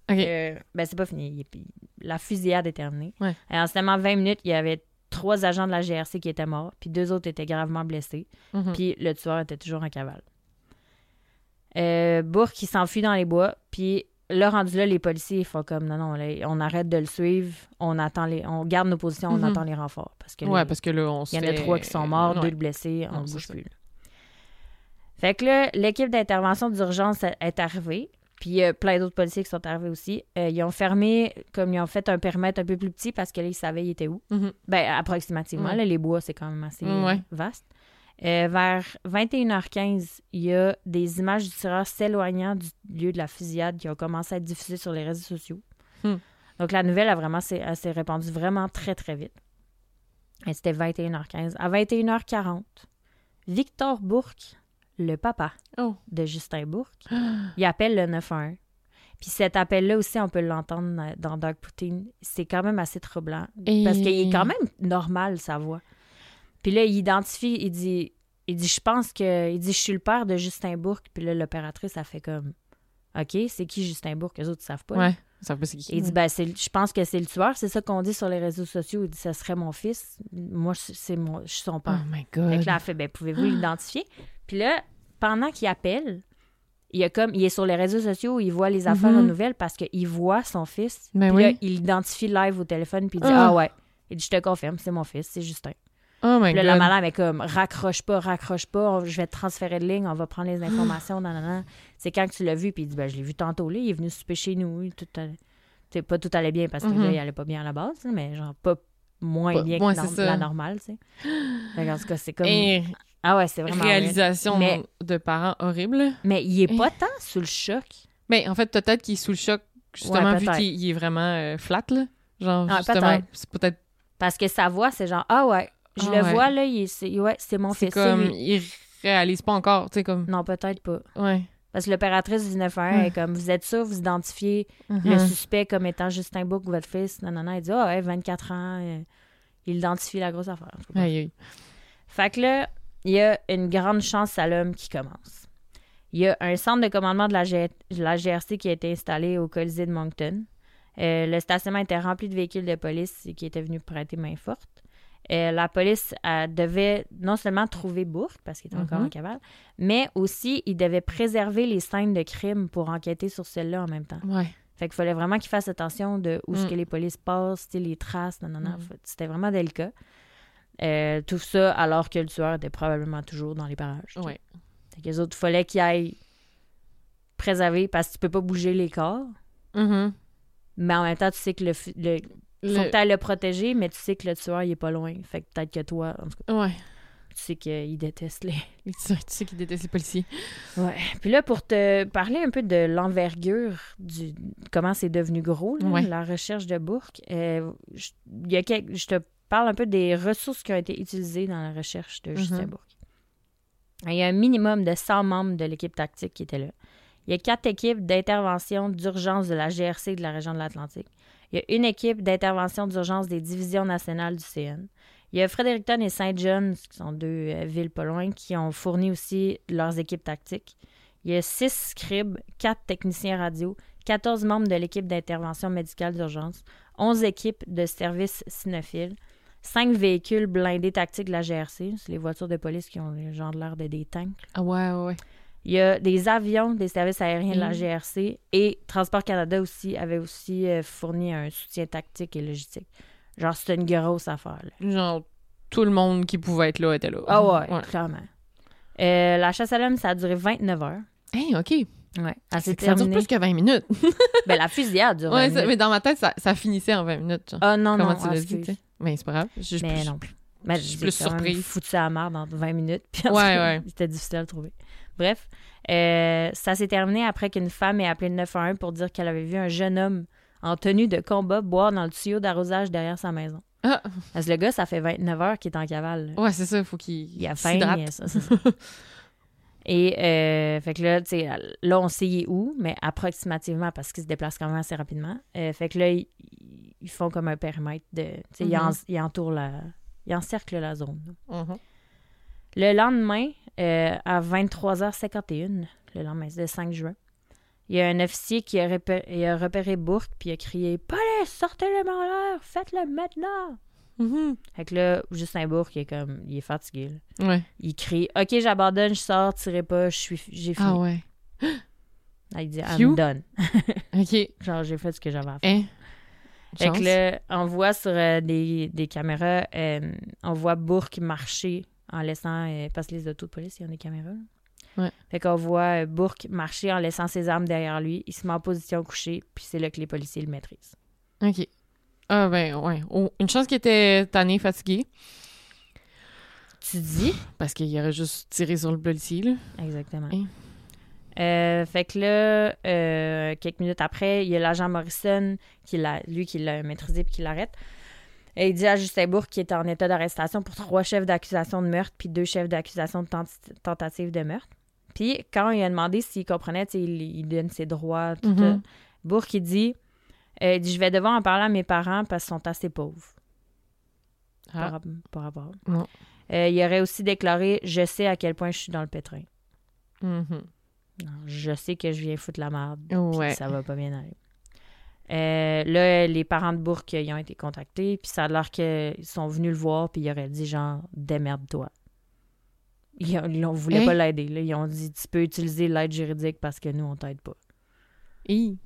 OK. Euh, ben, c'est pas fini. Il la fusillade est terminée. Ouais. Et en seulement 20 minutes, il y avait trois agents de la GRC qui étaient morts, puis deux autres étaient gravement blessés, Mhm. puis le tueur était toujours en cavale. Euh, Bourque, il s'enfuit dans les bois, puis là, rendu là, les policiers, ils font comme, non, non, là, on arrête de le suivre, on attend les, on garde nos positions, on Mhm. attend les renforts. Parce que Ouais, là, parce que là, on il y en a fait- trois qui sont morts, Ouais. deux de blessés, on ne bouge plus. là. Fait que là, l'équipe d'intervention d'urgence est- arrivée. Puis il y a plein d'autres policiers qui sont arrivés aussi. Euh, ils ont fermé, comme ils ont fait un périmètre un peu plus petit parce que là, ils savaient ils étaient où. Mhm. Ben, approximativement. Ouais. Là, les bois, c'est quand même assez euh, Ouais. vaste. Euh, vers 21h15, il y a des images du tireur s'éloignant du lieu de la fusillade qui ont commencé à être diffusées sur les réseaux sociaux. Hmm. Donc la nouvelle a vraiment s'est répandue vraiment très très vite. Et c'était 21h15. À 21h40, Victor Bourque, le papa Oh. de Justin Bourque, il appelle le 911. Puis cet appel-là aussi, on peut l'entendre dans Dark Poutine. C'est quand même assez troublant. Et- Parce qu'il est quand même normal, sa voix. Puis là, il identifie, il dit, il dit, je pense que, il dit, je suis le père de Justin Bourque. Puis là, l'opératrice, a fait comme, OK, c'est qui Justin Bourque? Les autres, ils savent pas. Ouais. Ça veut pas c'est qui. Il dit, ben, c'est, je pense que c'est le tueur. C'est ça qu'on dit sur les réseaux sociaux. Il dit, ce serait mon fils. Moi, c'est mon, je suis son Oh père. my Fait god. que là, elle fait, ben, pouvez-vous l'identifier? Puis là, pendant qu'il appelle, il, a comme, il est sur les réseaux sociaux, il voit les affaires Mhm. aux nouvelles parce qu'il voit son fils. Ben puis là, oui. il l'identifie live au téléphone, puis il dit, Ah. ah ouais. Il dit, je te confirme, c'est mon fils, c'est Justin. Oh my Puis là, god. la madame est comme, raccroche pas, raccroche pas, on- je vais te transférer de ligne, on va prendre les informations, nan, nan, nan. C'est quand que tu l'as vu, puis il dit, ben, je l'ai vu tantôt, là, il est venu souper chez nous, tout allait- sais, pas tout allait bien parce que Mhm. là, il allait pas bien à la base, mais genre pas moins Pas- bien que norm- ça. la normale, tu sais. Qu'en tout cas, c'est comme... Et Ah ouais, c'est vraiment... weird. réalisation Mais- de parents horrible. Mais il est pas tant sous le choc. Mais en fait, peut-être qu'il est sous le choc, justement, Ouais, vu qu'il il est vraiment euh, flat, là. Genre, Ah, justement, c'est peut-être. Parce que sa voix, c'est genre, ah ouais, je Ah le ouais. vois, là, c'est ouais, c'est mon fils. c'est comme. Il réalise pas encore, tu sais, comme. Non, peut-être pas. Ouais. Parce que l'opératrice du 911 Ouais. est comme, vous êtes sûr, vous identifiez le Mhm. suspect comme étant Justin Book, votre fils? Non, non, non. Il dit, ah ouais, 24 ans. euh, il identifie la grosse affaire. Aïe, aïe. Fait que là, il y a une grande chance à l'homme qui commence. Il y a un centre de commandement de la, G- de la GRC qui a été installé au Colisée de Moncton. Euh, le stationnement était rempli de véhicules de police qui étaient venus prêter main forte. Euh, la police elle, devait non seulement trouver Bourque, parce qu'il était encore Mhm. en cavale, mais aussi il devait préserver les scènes de crime pour enquêter sur celle-là en même temps. Ouais. Fait qu'il fallait vraiment qu'il fasse attention de où ce Mm. que les polices passent, les traces, non, non, non. Mm. C'était vraiment délicat. Euh, tout ça alors que le tueur était probablement toujours dans les parages. tu sais. Ouais. Fait que les autres, il fallait qu'ils aillent préserver parce que tu peux pas bouger les corps. Mhm. Mais en même temps, tu sais que le, fu- le faut que tu le protéger, mais tu sais que le tueur, il est pas loin. Fait que peut-être que toi, en tout cas, Ouais. tu sais qu'il déteste les. Tu sais, qu'il déteste les policiers. Ouais. Puis là, pour te parler un peu de l'envergure du comment c'est devenu gros, là, Ouais. la recherche de Bourque, euh, je, il y a je te parle un peu des ressources qui ont été utilisées dans la recherche de Justin Mhm. Bourque. Il y a un minimum de 100 membres de l'équipe tactique qui étaient là. Il y a quatre équipes d'intervention d'urgence de la GRC de la région de l'Atlantique. Il y a une équipe d'intervention d'urgence des divisions nationales du CN. Il y a Fredericton et Saint John, qui sont deux euh, villes pas loin, qui ont fourni aussi leurs équipes tactiques. Il y a six scribes, quatre techniciens radio, 14 membres de l'équipe d'intervention médicale d'urgence, 11 équipes de services cynophiles, 5 véhicules blindés tactiques de la GRC, c'est les voitures de police qui ont le genre l'air de des tanks. Ah ouais, ouais. Il y a des avions des services aériens de la Mm. GRC et Transport Canada aussi avait aussi euh, fourni un soutien tactique et logistique. Genre, c'était une grosse affaire. là. Genre, tout le monde qui pouvait être là était là. Ah ouais, clairement. Euh, la chasse à l'homme, ça a duré 29 heures. Hey, OK. Ouais. Elle s'est ça dure plus que 20 minutes. Ben, la fusillade dure 20 ouais, ça- minutes. mais dans ma tête, ça, ça finissait en 20 minutes. Genre. Ah non, Comment non, tu ah, l'as dit. Mais c'est pas grave. Je, Mais je- non. Mais je suis plus surprise. foutu à la merde dans 20 minutes. Puis Ouais, ouais. C'était difficile à le trouver. Bref, euh, ça s'est terminé après qu'une femme ait appelé le 911 pour dire qu'elle avait vu un jeune homme en tenue de combat boire dans le tuyau d'arrosage derrière sa maison. Ah, Parce que le gars, ça fait 29 heures qu'il est en cavale. là. ouais, c'est ça. Faut qu'il Il a faim. ça, ça. Et euh, fait que là, tu sais, là, on sait où, mais approximativement parce qu'il se déplace quand même assez rapidement. Euh, fait que là, ils, ils font comme un périmètre de. Tu sais, ils, en- Mhm. ils entourent la. Ils encerclent la zone. Mhm. Le lendemain, euh, à 23h51, le lendemain, c'est le 5 juin, il y a un officier qui a, repé- il a repéré Bourque puis a crié Police, sortez-le en l'air, faites-le maintenant. Mhm. Fait que là, Justin Bourque, il est comme, il est fatigué. là. Ouais. Il crie Ok, j'abandonne, je sors, tirez pas, j'ai fini. Ah ouais. Là, il dit. I'm done. OK. Genre, j'ai fait ce que j'avais à faire. Hein? Fait que là, on voit sur euh, des, des caméras, euh, on voit Bourque marcher en laissant. euh, parce que les autos de police, il y a des caméras. là. Ouais. Fait qu'on voit euh, Bourque marcher en laissant ses armes derrière lui. Il se met en position couchée, puis c'est là que les policiers le maîtrisent. OK. Ah ben, ouais. Oh, une chance qu'il était tanné, fatigué. Tu dis? Parce qu'il aurait juste tiré sur le policier, là. Exactement. Hein? Euh, fait que là, euh, quelques minutes après, il y a l'agent Morrison, qui l'a, lui, qui l'a maîtrisé puis qui l'arrête. Et il dit à Justin Bourque qu'il est en état d'arrestation pour trois chefs d'accusation de meurtre puis deux chefs d'accusation de tent- tentative de meurtre. Puis quand il a demandé s'il comprenait, il, il donne ses droits, tout ça. Bourque, il dit, euh, il dit Je vais devoir en parler à mes parents parce qu'ils sont assez pauvres. Ah. Par, par rapport. Non. Euh, il aurait aussi déclaré Je sais à quel point je suis dans le pétrin. Mhm. Non, je sais que je viens foutre la merde. Ouais. ça va pas bien aller. Euh, là, les parents de Bourque, ils ont été contactés, puis ça a l'air qu'ils sont venus le voir, puis ils auraient dit genre, démerde-toi. Ils, ont- ils ont- voulaient Hein? pas l'aider. Ils ont dit, tu peux utiliser l'aide juridique parce que nous, on t'aide pas. Hi.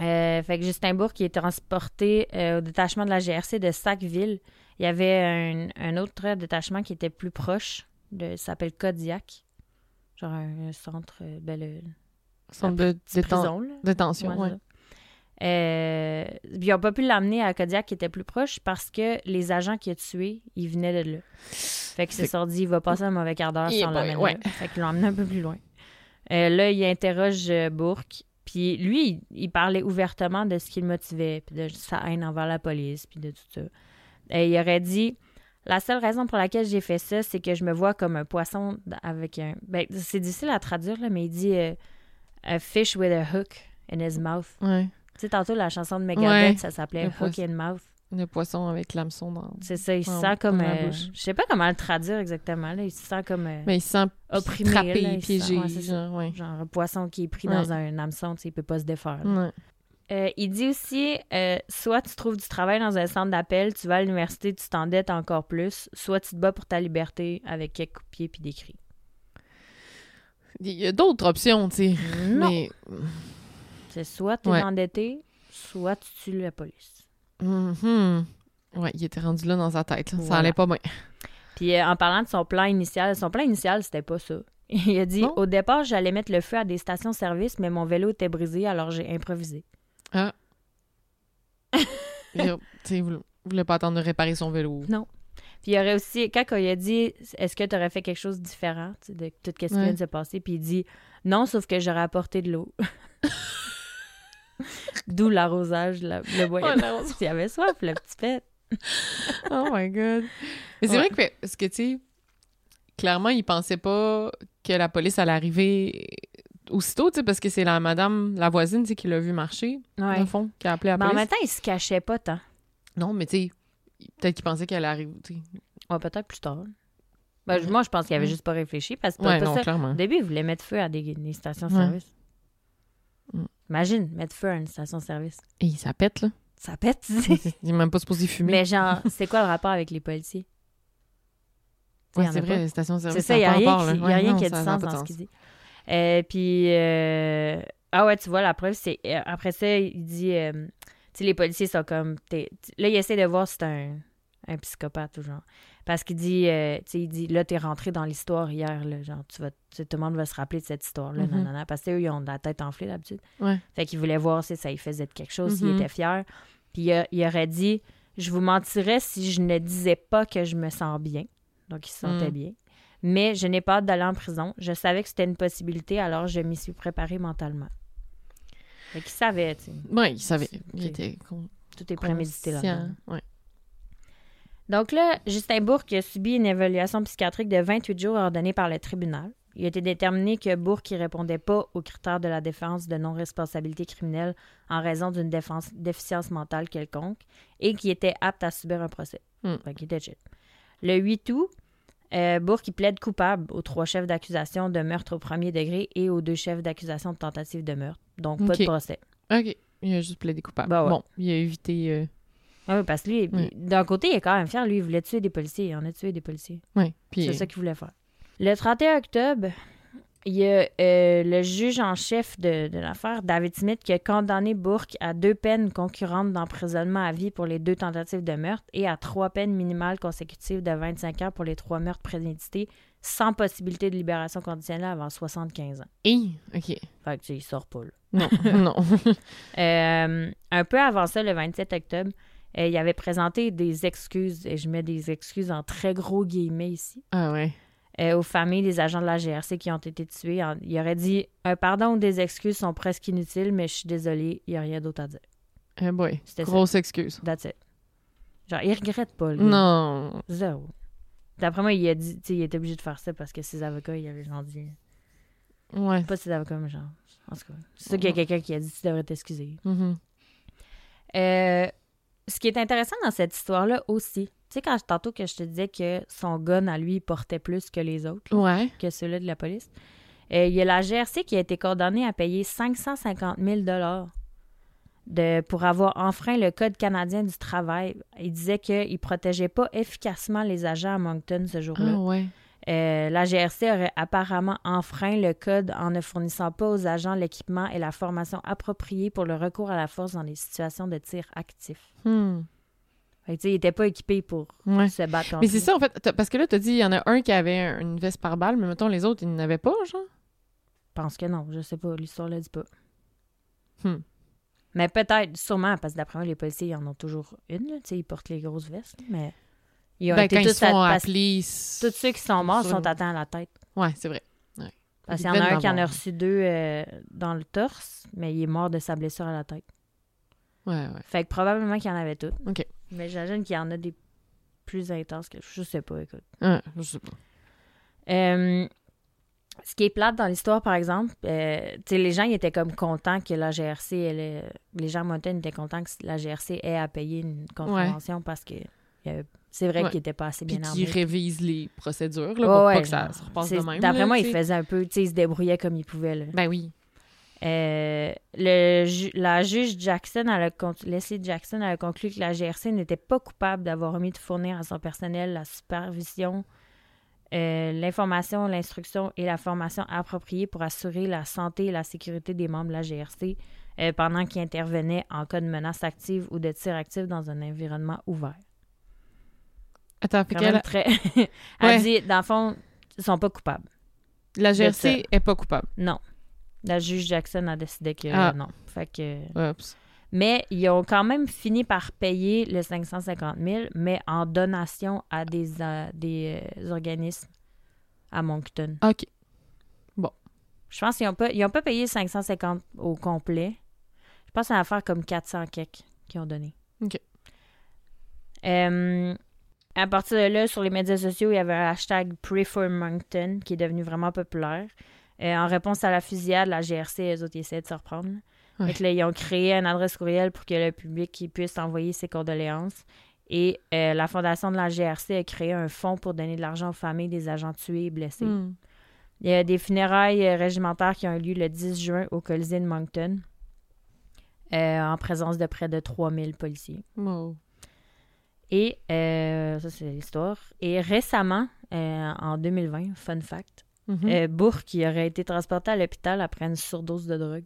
Euh, fait que Justin Bourque est transporté euh, au détachement de la GRC de Sackville. Il y avait un, un autre détachement qui était plus proche, de, ça s'appelle Kodiak. Genre un, un centre, ben le, Centre de déten- prison, détention, Ouais, ouais. Euh, ils n'ont pas pu l'amener à Kodiak qui était plus proche parce que les agents qui a tués, ils venaient de là. Fait que c'est sorti, il va passer un mauvais quart d'heure sans l'amener. ouais. là. Fait qu'ils l'ont emmené un peu plus loin. Euh, là, il interroge euh, Bourque. Puis lui, il, il parlait ouvertement de ce qui le motivait, puis de sa haine envers la police, puis de tout ça. Et il aurait dit La seule raison pour laquelle j'ai fait ça, c'est que je me vois comme un poisson avec un. Ben, c'est difficile à traduire, là, mais il dit euh, A fish with a hook in his mouth. Ouais. Tu sais, tantôt, la chanson de Megadeth, Ouais. ça s'appelait Hook in Mouth. Le poisson avec l'hameçon dans. C'est ça, il se En- sent comme. euh, je sais pas comment le traduire exactement, là. Il se sent comme. euh, Mais il se sent Opprimé, trappé, là, sent- piégé. ouais, genre, ouais. genre un poisson qui est pris Ouais. dans un hameçon, tu sais, il peut pas se défaire. Euh, il dit aussi euh, soit tu trouves du travail dans un centre d'appel, tu vas à l'université, tu t'endettes encore plus, soit tu te bats pour ta liberté avec quelques coups de pied puis des cris. Il y a d'autres options, tu sais. Mais. C'est soit tu es Ouais. endetté, soit tu tues la police. Mhm. Ouais, il était rendu là dans sa tête. là. Ça allait pas bien. Puis euh, en parlant de son plan initial, son plan initial, c'était pas ça. Il a dit Non? Au départ, j'allais mettre le feu à des stations-service, mais mon vélo était brisé, alors j'ai improvisé. Ah. Il il voulait- pas attendre de réparer son vélo. Puis il y aurait aussi, quand il a dit Est-ce que tu aurais fait quelque chose de différent de tout ce qui Ouais. vient de se passer Puis il dit Non, sauf que j'aurais apporté de l'eau. D'où l'arrosage, la- le bois. Oh. Il avait soif, le petit pet. Oh my god. Mais c'est Ouais. vrai que, parce que, tu sais, clairement, il pensait pas que la police allait arriver aussitôt, tu sais, parce que c'est la madame, la voisine, tu sais, qui l'a vu marcher, Ouais. au fond, qui a appelé la Mais en même temps, il se cachait pas tant. Non, mais tu sais, peut-être qu'il pensait qu'elle arrive, tu sais. Ouais, peut-être plus tard. Ben, moi, je pense qu'il avait Ouais. juste pas réfléchi parce que Ouais, non, ça. Au début, il voulait mettre feu à des, des stations-service. Mm. Imagine, mettre feu à une station-service. Et ça pète, là. Ça pète, tu sais. Il est même pas supposé fumer. Mais genre, c'est quoi le rapport avec les policiers? Ouais, c'est pas. vrai, les stations-service, C'est ça, il n'y a, rien rapport, qui, a Ouais, rien non, qui a du sens dans ce qu'il dit. Euh, puis, euh, ah ouais, tu vois, la preuve, c'est. euh, après ça, il dit. euh, tu sais, les policiers sont comme. là, il essaie de voir si c'est un, un psychopathe ou genre. Parce qu'il dit. euh, tu sais, il dit, là, t'es rentré dans l'histoire hier, là. Genre, tu vas, tout le monde va se rappeler de cette histoire-là. Mhm. nanana, parce qu'eux, ils ont la tête enflée d'habitude. Ouais. Fait qu'il voulait voir si ça lui faisait quelque chose, s'il Mhm. était fier. Puis il, aurait dit Je vous mentirais si je ne disais pas que je me sens bien. Donc, il se sentait Mm. bien. Mais je n'ai pas hâte d'aller en prison. Je savais que c'était une possibilité, alors je m'y suis préparé mentalement. Fait qu'il savait, tu sais. Ouais, il savait. Il était Tout est prémédité là. Ouais. Donc là, Justin Bourque a subi une évaluation psychiatrique de 28 jours ordonnée par le tribunal. Il a été déterminé que Bourque ne répondait pas aux critères de la défense de non-responsabilité criminelle en raison d'une défense- déficience mentale quelconque et qu'il était apte à subir un procès. Hmm. Était chill. Le 8 août, euh, Bourque plaide coupable aux trois chefs d'accusation de meurtre au premier degré et aux deux chefs d'accusation de tentative de meurtre. Donc, pas de procès. OK. Il a juste plaidé coupable. Bah ouais. Bon, il a évité... euh, Ah oui, parce que lui, Oui. d'un côté, il est quand même fier. Lui, il voulait tuer des policiers. Il en a tué des policiers. Puis, C'est ça qu'il voulait faire. Le 31 octobre, il y a euh, le juge en chef de, de l'affaire, David Smith, qui a condamné Bourque à deux peines concurrentes d'emprisonnement à vie pour les deux tentatives de meurtre et à trois peines minimales consécutives de 25 ans pour les trois meurtres prémédités, sans possibilité de libération conditionnelle avant 75 ans. Et, OK. Fait que, tu sais, il sort pas, là. Non, non. Euh, un peu avant ça, le 27 octobre, Euh, il avait présenté des excuses, et je mets des excuses en très gros guillemets ici, Ah ouais. euh, aux familles des agents de la GRC qui ont été tués. En- il aurait dit Un pardon ou des excuses sont presque inutiles, mais je suis désolé, il n'y a rien d'autre à dire. Eh boy. C'était ça. Grosse excuse. That's it. Genre, il regrette pas, gars. Non. Zéro. D'après moi, il a dit, il était obligé de faire ça parce que ses avocats, il avait genre dit. Ouais. Pas ses avocats, mais genre. En tout cas, c'est ça qu'il y a quelqu'un qui a dit, tu devrais t'excuser. Mhm. Euh, ce qui est intéressant dans cette histoire-là aussi, tu sais, quand tantôt que je te disais que son gun à lui portait plus que les autres, là, Ouais. que ceux-là de la police, euh, il y a la GRC qui a été condamnée à payer 550 000 de, pour avoir enfreint le Code canadien du travail. Il disait qu'il ne protégeait pas efficacement les agents à Moncton ce jour-là. Ah ouais. Euh, la GRC aurait apparemment enfreint le code en ne fournissant pas aux agents l'équipement et la formation appropriée pour le recours à la force dans les situations de tir actif. Hmm. Fait que, tu il n'était pas équipé pour Ouais. se battre contre Mais c'est ça, en fait. Parce que là, t'as dit, il y en a un qui avait un- une veste par balle, mais mettons, les autres, ils n'avaient pas, genre? Je pense que non, je sais pas, l'histoire le dit pas. Hmm. Mais peut-être, sûrement, parce que d'après moi, les policiers, ils en ont toujours une, là, tu sais, ils portent les grosses vestes, mais ils ont Ben, été quand ils tous se font à-. Tous ceux qui sont morts sont atteints à la tête. Ouais, c'est vrai. Parce Ils qu'il y en a un qui en a reçu deux euh, dans le torse, mais il est mort de sa blessure à la tête. Ouais, ouais. Fait que probablement qu'il y en avait toutes. OK. Mais j'imagine qu'il y en a des plus intenses que je sais pas, écoute. Ouais, je sais pas. Euh, ce qui est plate dans l'histoire, par exemple, euh, les gens ils étaient comme contents que la GRC, elle, les gens à Mountain étaient contents que la GRC ait à payer une contravention parce que il y avait- c'est vrai Ouais. qu'il était pas assez Puis bien qu'ils armé. révisent les procédures, là, pour ouais, pas que ça se repasse de même. D'après moi, il faisait un peu, tu sais, il se débrouillait comme il pouvait, là. Ben oui. Euh, le ju- la juge Jackson, elle a Leslie Jackson, elle a conclu que la GRC n'était pas coupable d'avoir omis de fournir à son personnel la supervision, euh, l'information, l'instruction et la formation appropriée pour assurer la santé et la sécurité des membres de la GRC euh, pendant qu'ils intervenaient en cas de menace active ou de tir actif dans un environnement ouvert. Attends, fait qu'elle- très... elle Ouais. dit, dans le fond, ils sont pas coupables. la ça. GRC est pas coupable. Non. La juge Jackson a décidé que Ah. non. Fait que... Oups. Mais ils ont quand même fini par payer le 550 000, mais en donation à des, euh, des euh, organismes à Moncton. OK. Je pense qu'ils n'ont pas, ils ont pas payé 550 au complet. Je pense que c'est une affaire comme 400 quelques qu'ils ont donné. OK. Euh, à partir de là, sur les médias sociaux, il y avait un hashtag Pray for Moncton qui est devenu vraiment populaire. Euh, en réponse à la fusillade, la GRC, eux autres, ils essaient de se reprendre. Ouais. Là, ils ont créé une adresse courriel pour que le public puisse envoyer ses condoléances. Et euh, la fondation de la GRC a créé un fonds pour donner de l'argent aux familles des agents tués et blessés. Hmm. Il y a des funérailles euh, régimentaires qui ont eu lieu le 10 juin au Colisée de Moncton, euh, en présence de près de 3000 policiers. Wow. Et euh, ça, c'est l'histoire. Et récemment, euh, en 2020, fun fact, euh, Bourque qui aurait été transporté à l'hôpital après une surdose de drogue.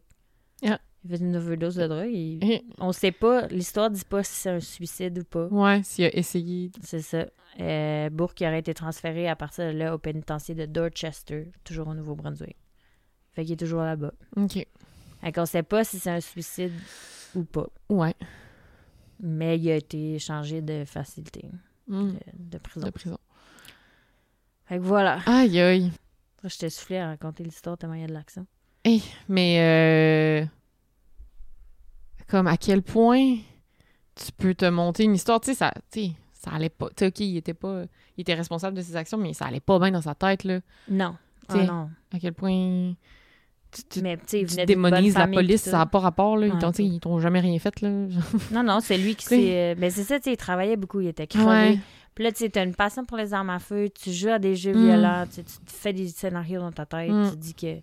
Ah. Il fait une overdose de drogue. et Eh, On sait pas, l'histoire dit pas si c'est un suicide ou pas. Ouais, s'il a essayé. C'est ça. Bourque qui aurait été transféré à partir de là au pénitencier de Dorchester, toujours au Nouveau-Brunswick. Fait qu'il est toujours là-bas. OK. Fait qu'on sait pas si c'est un suicide ou pas. Ouais. Mais il a été changé de facilité, Hmm. de, de prison. De prison. Fait que voilà. Aïe, aïe. Je t'ai soufflé à raconter l'histoire tellement il y a de l'action. Mais, euh, comme à quel point tu peux te monter une histoire, tu sais, ça, tu sais, ça allait pas. Tu sais, OK, il était pas, il était responsable de ses actions, mais ça allait pas bien dans sa tête, là. Non. Ah T'sais, non. À quel point tu, Mais tu démonises la police, ça n'a pas rapport, là. Ils t'ont, jamais rien fait, là. Non, non, c'est lui qui s'est. Mais c'est ça, tu sais, il travaillait beaucoup, il était crevé. Ouais. Puis là, tu sais, t'as une passion pour les armes à feu, tu joues à des jeux Mm. violents, tu sais, tu te fais des scénarios dans ta tête, Mm. tu te dis que.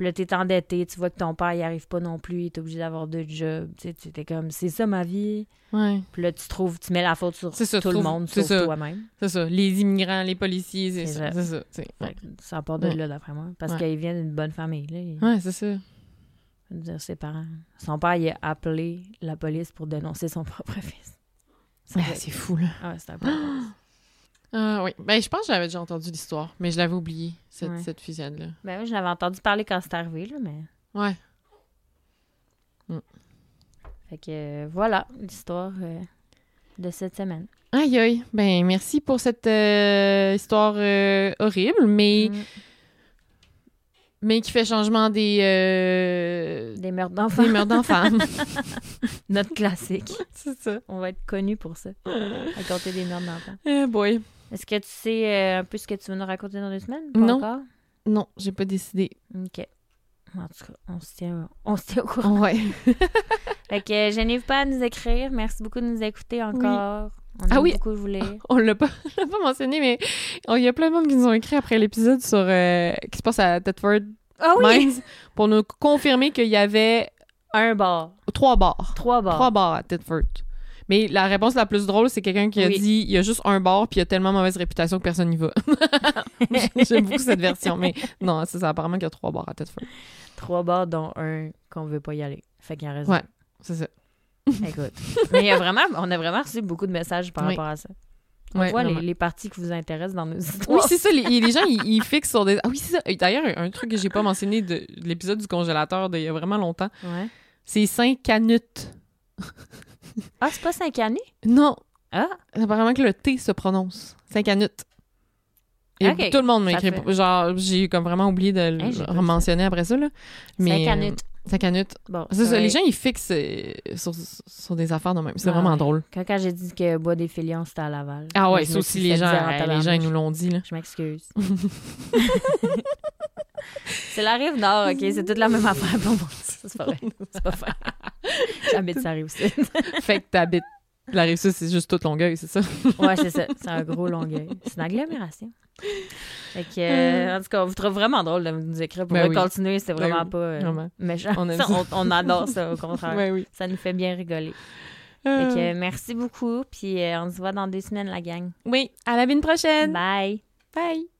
Puis là, t'es endetté, tu vois que ton père, il arrive pas non plus, il est obligé d'avoir deux jobs. Tu sais, comme, c'est ça ma vie. Ouais. Puis là, tu trouves, tu mets la faute sur ça, tout le monde, sauf ça. toi-même. C'est ça. Les immigrants, les policiers, c'est C'est ça. ça. C'est ça. que Ça part de Ouais. là, d'après moi. Parce Ouais. qu'il vient d'une bonne famille, là. Ouais, c'est ça. dire, ses parents. Son père, il a appelé la police pour dénoncer son propre fils. Ça Ah, c'est fou, là. Ah ouais, c'est un peu. Ah oui. Ben, je pense que j'avais déjà entendu l'histoire, mais je l'avais oublié, cette, Ouais. cette fusillade-là. Ben oui, je l'avais entendu parler quand c'est arrivé, là, mais. Ouais. Fait que euh, voilà, l'histoire. euh, de cette semaine. Aïe, aïe. Ben, merci pour cette euh, histoire horrible, mais, Mm. mais qui fait changement des, Des meurtres d'enfants. des meurtres d'enfants. Notre classique. C'est ça. On va être connus pour ça. Raconter des meurtres d'enfants. Eh boy. Est-ce que tu sais euh, un peu ce que tu veux nous raconter dans deux semaines? Non. encore? Non, j'ai pas décidé. OK. En tout cas, on se tient, on se tient au courant. Ouais. Fait que euh, gênez-vous pas à nous écrire. Merci beaucoup de nous écouter encore. On aime Ah oui. beaucoup vous lire. On l'a pas, on l'a pas mentionné, mais il y a plein de monde qui nous ont écrit après l'épisode sur euh, qui se passe à Thetford Ah Mines pour nous confirmer qu'il y avait Un bar. trois bars. Trois bars. Trois bars à Thetford. Mais la réponse la plus drôle, c'est quelqu'un qui a Oui. dit il y a juste un bar puis il y a tellement mauvaise réputation que personne n'y va. J'aime beaucoup cette version, mais non, c'est ça. Apparemment qu'il y a trois bars à Thetford. Trois bars, dont un qu'on veut pas y aller. Fait qu'il y a raison. Ouais. C'est ça. Écoute. Mais il y a vraiment, on a vraiment reçu beaucoup de messages par Oui. rapport à ça. On Ouais, voit les, les parties qui vous intéressent dans nos Oui, histoires. c'est ça. Les, les gens, ils, ils fixent sur des. Ah oui, c'est ça. D'ailleurs, un, un truc que j'ai pas mentionné de, de l'épisode du congélateur d'il y a vraiment longtemps, Ouais. c'est Saint-Canute. Ah, c'est pas cinq années? Non, Ah, apparemment que le T se prononce. Saint-Canute. Et tout le monde m'a ça écrit. fait- Genre, j'ai comme vraiment oublié de le pas mentionner après ça. Là. Mais, cinq années. euh, Saint-Canute. Bon, C'est ça, les gens, ils fixent euh, sur, sur des affaires de même. C'est Ah vraiment ouais. drôle. Quand, quand j'ai dit que Bois des Filions, c'était à Laval. Ah ouais, ça me aussi, les gens, euh, les gens, ils nous l'ont dit. Là. Je m'excuse. c'est la rive nord, OK? C'est toute la même affaire pour moi. Ça, C'est pas vrai. C'est pas vrai. J'habite ça rive sud. fait que t'habites. La rive sud, c'est juste toute Longueuil, c'est ça? Ouais, c'est ça. C'est un gros longueuil. C'est une agglomération. Fait que, euh, en tout cas, on vous trouve vraiment drôle de nous écrire. Pour Ben oui. continuer, c'est Ben vraiment oui, pas euh, vraiment. méchant. On aime Ça, ça. on, on adore ça, au contraire. Ouais, oui. Ça nous fait bien rigoler. Euh, Fait que, merci beaucoup. Puis euh, on se voit dans deux semaines, la gang. Oui, à la semaine prochaine. Bye. Bye.